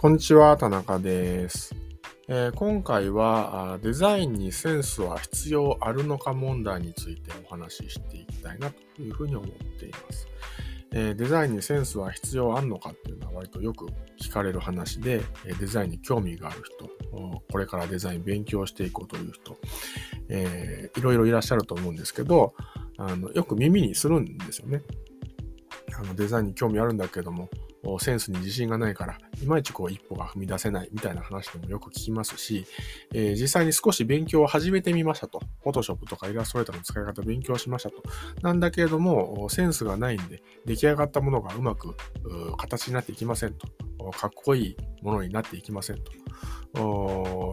こんにちは、田中です。えー、今回はデザインにセンスは必要あるのか問題についてお話ししていきたいなというふうに思っています。えー、デザインにセンスは必要あるのかっていうのは割とよく聞かれる話で、デザインに興味がある人、これからデザイン勉強していこうという人、えー、いろいろいらっしゃると思うんですけど、あのよく耳にするんですよね。あのデザインに興味あるんだけども、センスに自信がないから、いまいちこう一歩が踏み出せないみたいな話でもよく聞きますし、えー、実際に少し勉強を始めてみましたと。フォトショップとかイラストレーターの使い方勉強しましたと。なんだけれども、センスがないんで、出来上がったものがうまく形になっていきませんと。かっこいいものになっていきませんと。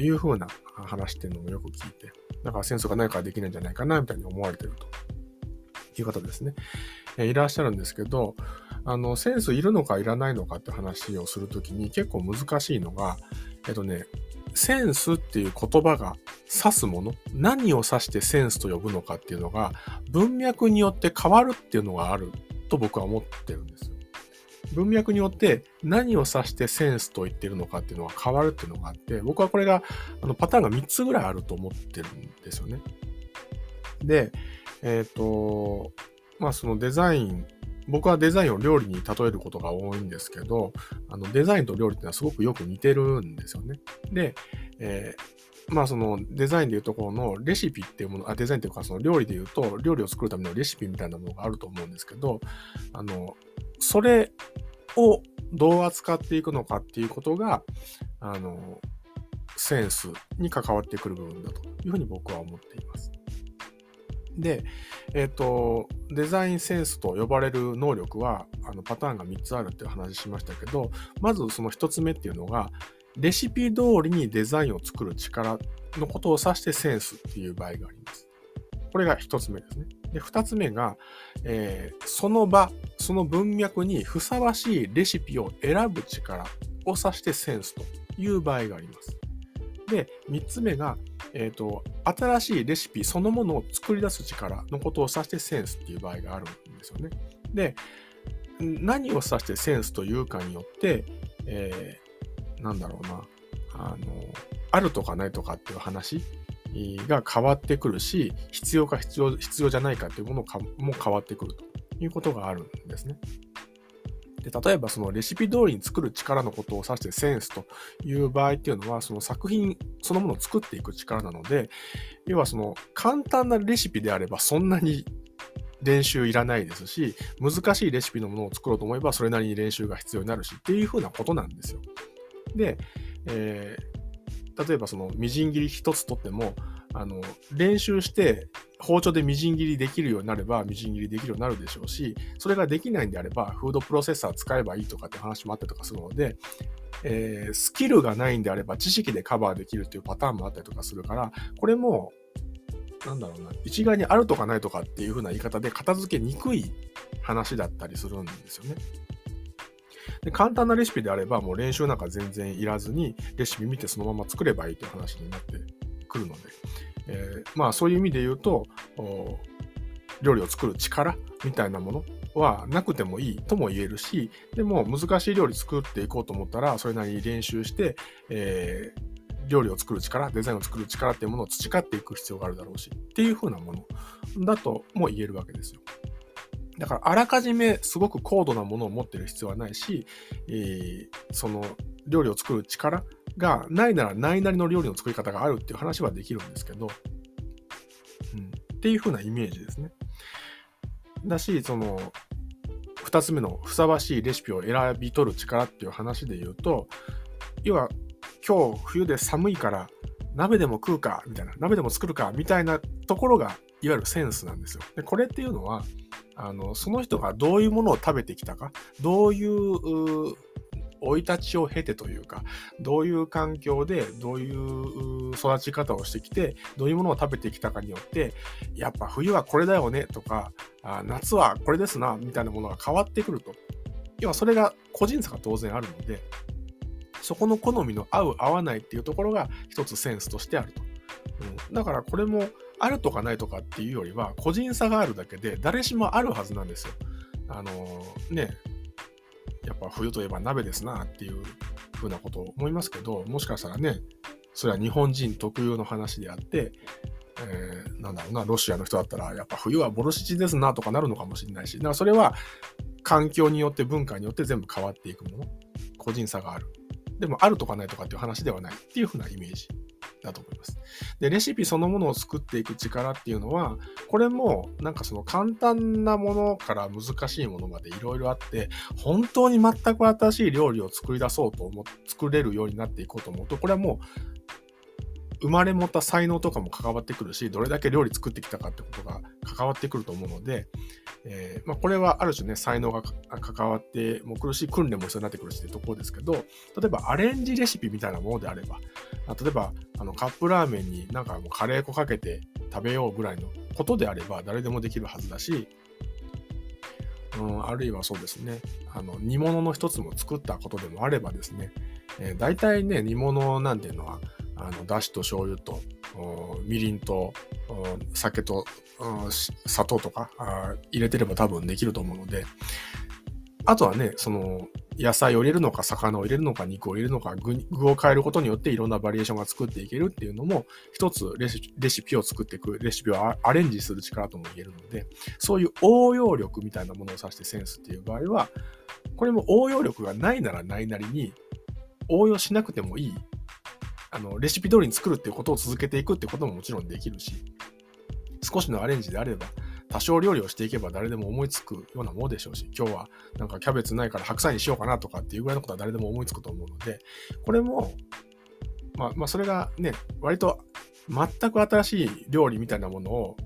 いうふうな話っていうのもよく聞いて、だからセンスがないからできないんじゃないかな、みたいに思われてるという方ですね。いらっしゃるんですけど、あの、センスいるのかいらないのかって話をするときに結構難しいのが、えっとね、センスっていう言葉が指すもの、何を指してセンスと呼ぶのかっていうのが、文脈によって変わるっていうのがあると僕は思ってるんです。文脈によって何を指してセンスと言ってるのかっていうのが変わるっていうのがあって、僕はこれがあのパターンが3つぐらいあると思ってるんですよね。で、えっ、ー、と、まあそのデザイン僕はデザインを料理に例えることが多いんですけど、あのデザインと料理ってのはすごくよく似てるんですよね。で、えー、まあそのデザインでいうところのレシピっていうもの、あデザインというかその料理でいうと料理を作るためのレシピみたいなものがあると思うんですけど、あの、それをどう扱っていくのかっていうことが、あの、センスに関わってくる部分だというふうに僕は思っています。で、えっ、ー、と、デザインセンスと呼ばれる能力は、あの、パターンが3つあるっていう話しましたけど、まずその1つ目っていうのが、レシピ通りにデザインを作る力のことを指してセンスっていう場合があります。これが1つ目ですね。で、2つ目が、えー、その場、その文脈にふさわしいレシピを選ぶ力を指してセンスという場合があります。で、3つ目が、え、ー、と、新しいレシピそのものを作り出す力のことを指してセンスっていう場合があるんですよね。で、何を指してセンスというかによって、えー、なんだろうな、あの、あるとかないとかっていう話が変わってくるし、必要か必要、必要じゃないかっていうものも変わってくるということがあるんですね。で、例えばそのレシピ通りに作る力のことを指してセンスという場合っていうのは、その作品そのものを作っていく力なので、要はその簡単なレシピであればそんなに練習いらないですし、難しいレシピのものを作ろうと思えばそれなりに練習が必要になるしっていうふうなことなんですよ。で、えー、例えばそのみじん切り一つとっても、あの、練習して包丁でみじん切りできるようになればみじん切りできるようになるでしょうし、それができないんであればフードプロセッサー使えばいいとかって話もあったりとかするので、えー、スキルがないんであれば知識でカバーできるっていうパターンもあったりとかするから、これも、なんだろうな、一概にあるとかないとかっていう風な言い方で片付けにくい話だったりするんですよね。で簡単なレシピであればもう練習なんか全然いらずにレシピ見てそのまま作ればいいという話になってくるので、えー、まあそういう意味で言うと、料理を作る力みたいなものはなくてもいいとも言えるし、でも難しい料理作っていこうと思ったら、それなりに練習して、えー、料理を作る力、デザインを作る力っていうものを培っていく必要があるだろうし、っていう風なものだとも言えるわけですよ。だから、あらかじめすごく高度なものを持ってる必要はないし、えー、その料理を作る力がないならないなりの料理の作り方があるっていう話はできるんですけど、うん、っていう風なイメージですね。だし、その、二つ目のふさわしいレシピを選び取る力っていう話で言うと、要は今日冬で寒いから鍋でも食うかみたいな、鍋でも作るかみたいなところがいわゆるセンスなんですよ。で、これっていうのは、あの、その人がどういうものを食べてきたか、どういう生い立ちを経てというか、どういう環境で、どういう育ち方をしてきて、どういうものを食べてきたかによって、やっぱ冬はこれだよねとか、あ夏はこれですな、みたいなものが変わってくると。要はそれが個人差が当然あるので、そこの好みの合う合わないっていうところが一つセンスとしてあると。うん、だからこれもあるとかないとかっていうよりは個人差があるだけで誰しもあるはずなんですよ。あのー、ね、冬といえば鍋ですなっていうふうなことを思いますけど、もしかしたらね、それは日本人特有の話であって、えー、なんだろうな、ロシアの人だったら、やっぱ冬はボルシチですなとかなるのかもしれないし、だからそれは環境によって文化によって全部変わっていくもの、個人差がある。でもあるとかないとかっていう話ではないっていうふうなイメージだと思います。で、レシピそのものを作っていく力っていうのは、これもなんかその簡単なものから難しいものまでいろいろあって、本当に全く新しい料理を作り出そうと思作れるようになっていこうと思うと、これはもう生まれ持った才能とかも関わってくるし、どれだけ料理作ってきたかってことが関わってくると思うので、えー、まあ、これはある種ね、才能が関わってもくるし、訓練も必要になってくるしってところですけど、例えばアレンジレシピみたいなものであれば、例えばあのカップラーメンになんかもうカレー粉かけて食べようぐらいのことであれば誰でもできるはずだし、うん、あるいはそうですね、あの煮物の一つも作ったことでもあればですね、えー、大体ね、煮物なんていうのは、あの、だしと醤油と、みりんと、酒と、砂糖とか入れてれば多分できると思うので、あとはね、その、野菜を入れるのか、魚を入れるのか、肉を入れるのか具、を変えることによっていろんなバリエーションが作っていけるっていうのも、一つレシレシピを作っていく、レシピをアレンジする力とも言えるので、そういう応用力みたいなものを指してセンスっていう場合は、これも応用力がないならないなりに、応用しなくてもいいあの、レシピ通りに作るっていうことを続けていくってことももちろんできるし、少しのアレンジであれば、多少料理をしていけば誰でも思いつくようなものでしょうし、今日はなんかキャベツないから白菜にしようかなとかっていうぐらいのことは誰でも思いつくと思うので、これも、まあ、まあ、それがね、割と全く新しい料理みたいなものを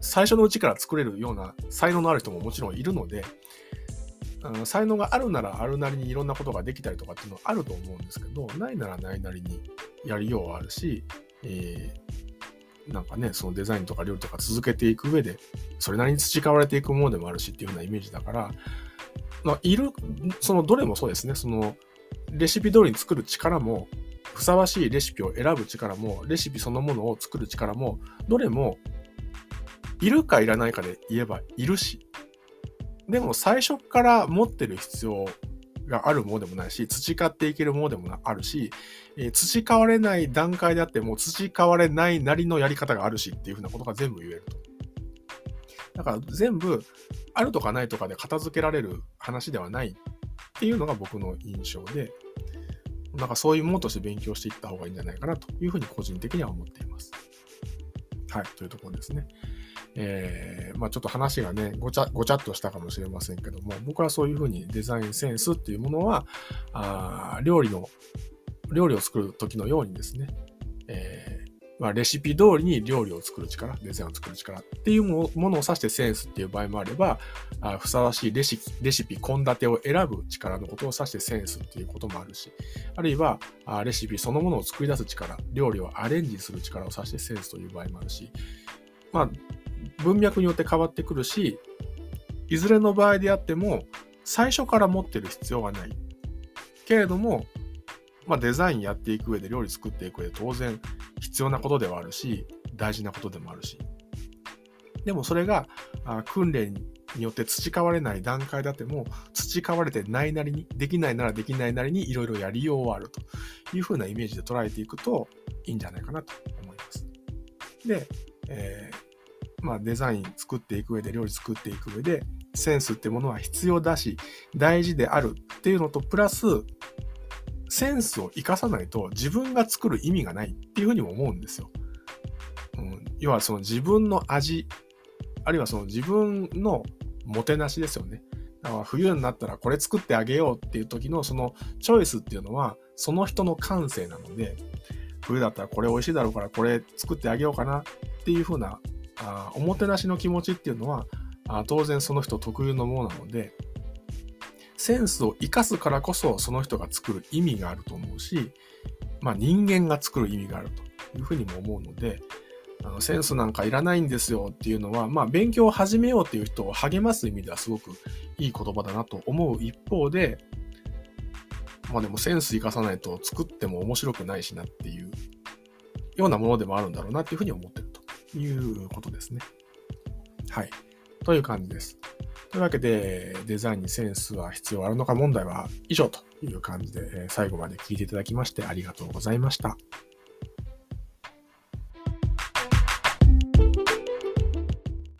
最初のうちから作れるような才能のある人ももちろんいるので、あの才能があるならあるなりにいろんなことができたりとかっていうのはあると思うんですけど、ないならないなりにやりようはあるし、えー、なんかね、そのデザインとか料理とか続けていく上で、それなりに培われていくものでもあるしっていうようなイメージだから、まあ、いる、そのどれもそうですね、そのレシピ通りに作る力も、ふさわしいレシピを選ぶ力も、レシピそのものを作る力も、どれも、いるかいらないかで言えばいるし、でも最初から持ってる必要があるものでもないし、培っていけるものでもあるし、えー、培われない段階であっても、培われないなりのやり方があるしっていうふうなことが全部言えると。だから全部、あるとかないとかで片付けられる話ではないっていうのが僕の印象で、なんかそういうものとして勉強していった方がいいんじゃないかなというふうに個人的には思っています。はい、というところですね。えー、まあちょっと話がね、ごちゃ、ごちゃっとしたかもしれませんけども、僕はそういうふうにデザインセンスっていうものは、あ料理の、料理を作る時のようにですね、えー、まあ、レシピ通りに料理を作る力、デザインを作る力っていうものを指してセンスっていう場合もあれば、あふさわしいレシレシピ、献立を選ぶ力のことを指してセンスっていうこともあるし、あるいはあレシピそのものを作り出す力、料理をアレンジする力を指してセンスという場合もあるし、まあ、文脈によって変わってくるし、いずれの場合であっても、最初から持ってる必要はない。けれども、まあ、デザインやっていく上で、料理作っていく上で当然必要なことではあるし、大事なことでもあるし。でもそれがあ訓練によって培われない段階であっても、培われてないなりに、できないならできないなりにいろいろやりようはあるというふうなイメージで捉えていくといいんじゃないかなと思います。で、えーまあ、デザイン作っていく上で、料理作っていく上で、センスってものは必要だし、大事であるっていうのと、プラス、センスを活かさないと自分が作る意味がないっていうふうにも思うんですよ。うん、要はその自分の味、あるいはその自分のもてなしですよね。だから冬になったらこれ作ってあげようっていう時のそのチョイスっていうのはその人の感性なので、冬だったらこれ美味しいだろうからこれ作ってあげようかなっていう風なあおもてなしの気持ちっていうのはあ当然その人特有のものなので、センスを活かすからこそその人が作る意味があると思うし、まあ人間が作る意味があるというふうにも思うので、あのセンスなんかいらないんですよっていうのは、まあ勉強を始めようっていう人を励ます意味ではすごくいい言葉だなと思う一方で、まあでもセンス活かさないと作っても面白くないしなっていうようなものでもあるんだろうなっていうふうに思ってる。いうことですね。はい。という感じです。というわけで、デザインにセンスは必要あるのか問題は以上という感じで、最後まで聞いていただきましてありがとうございました。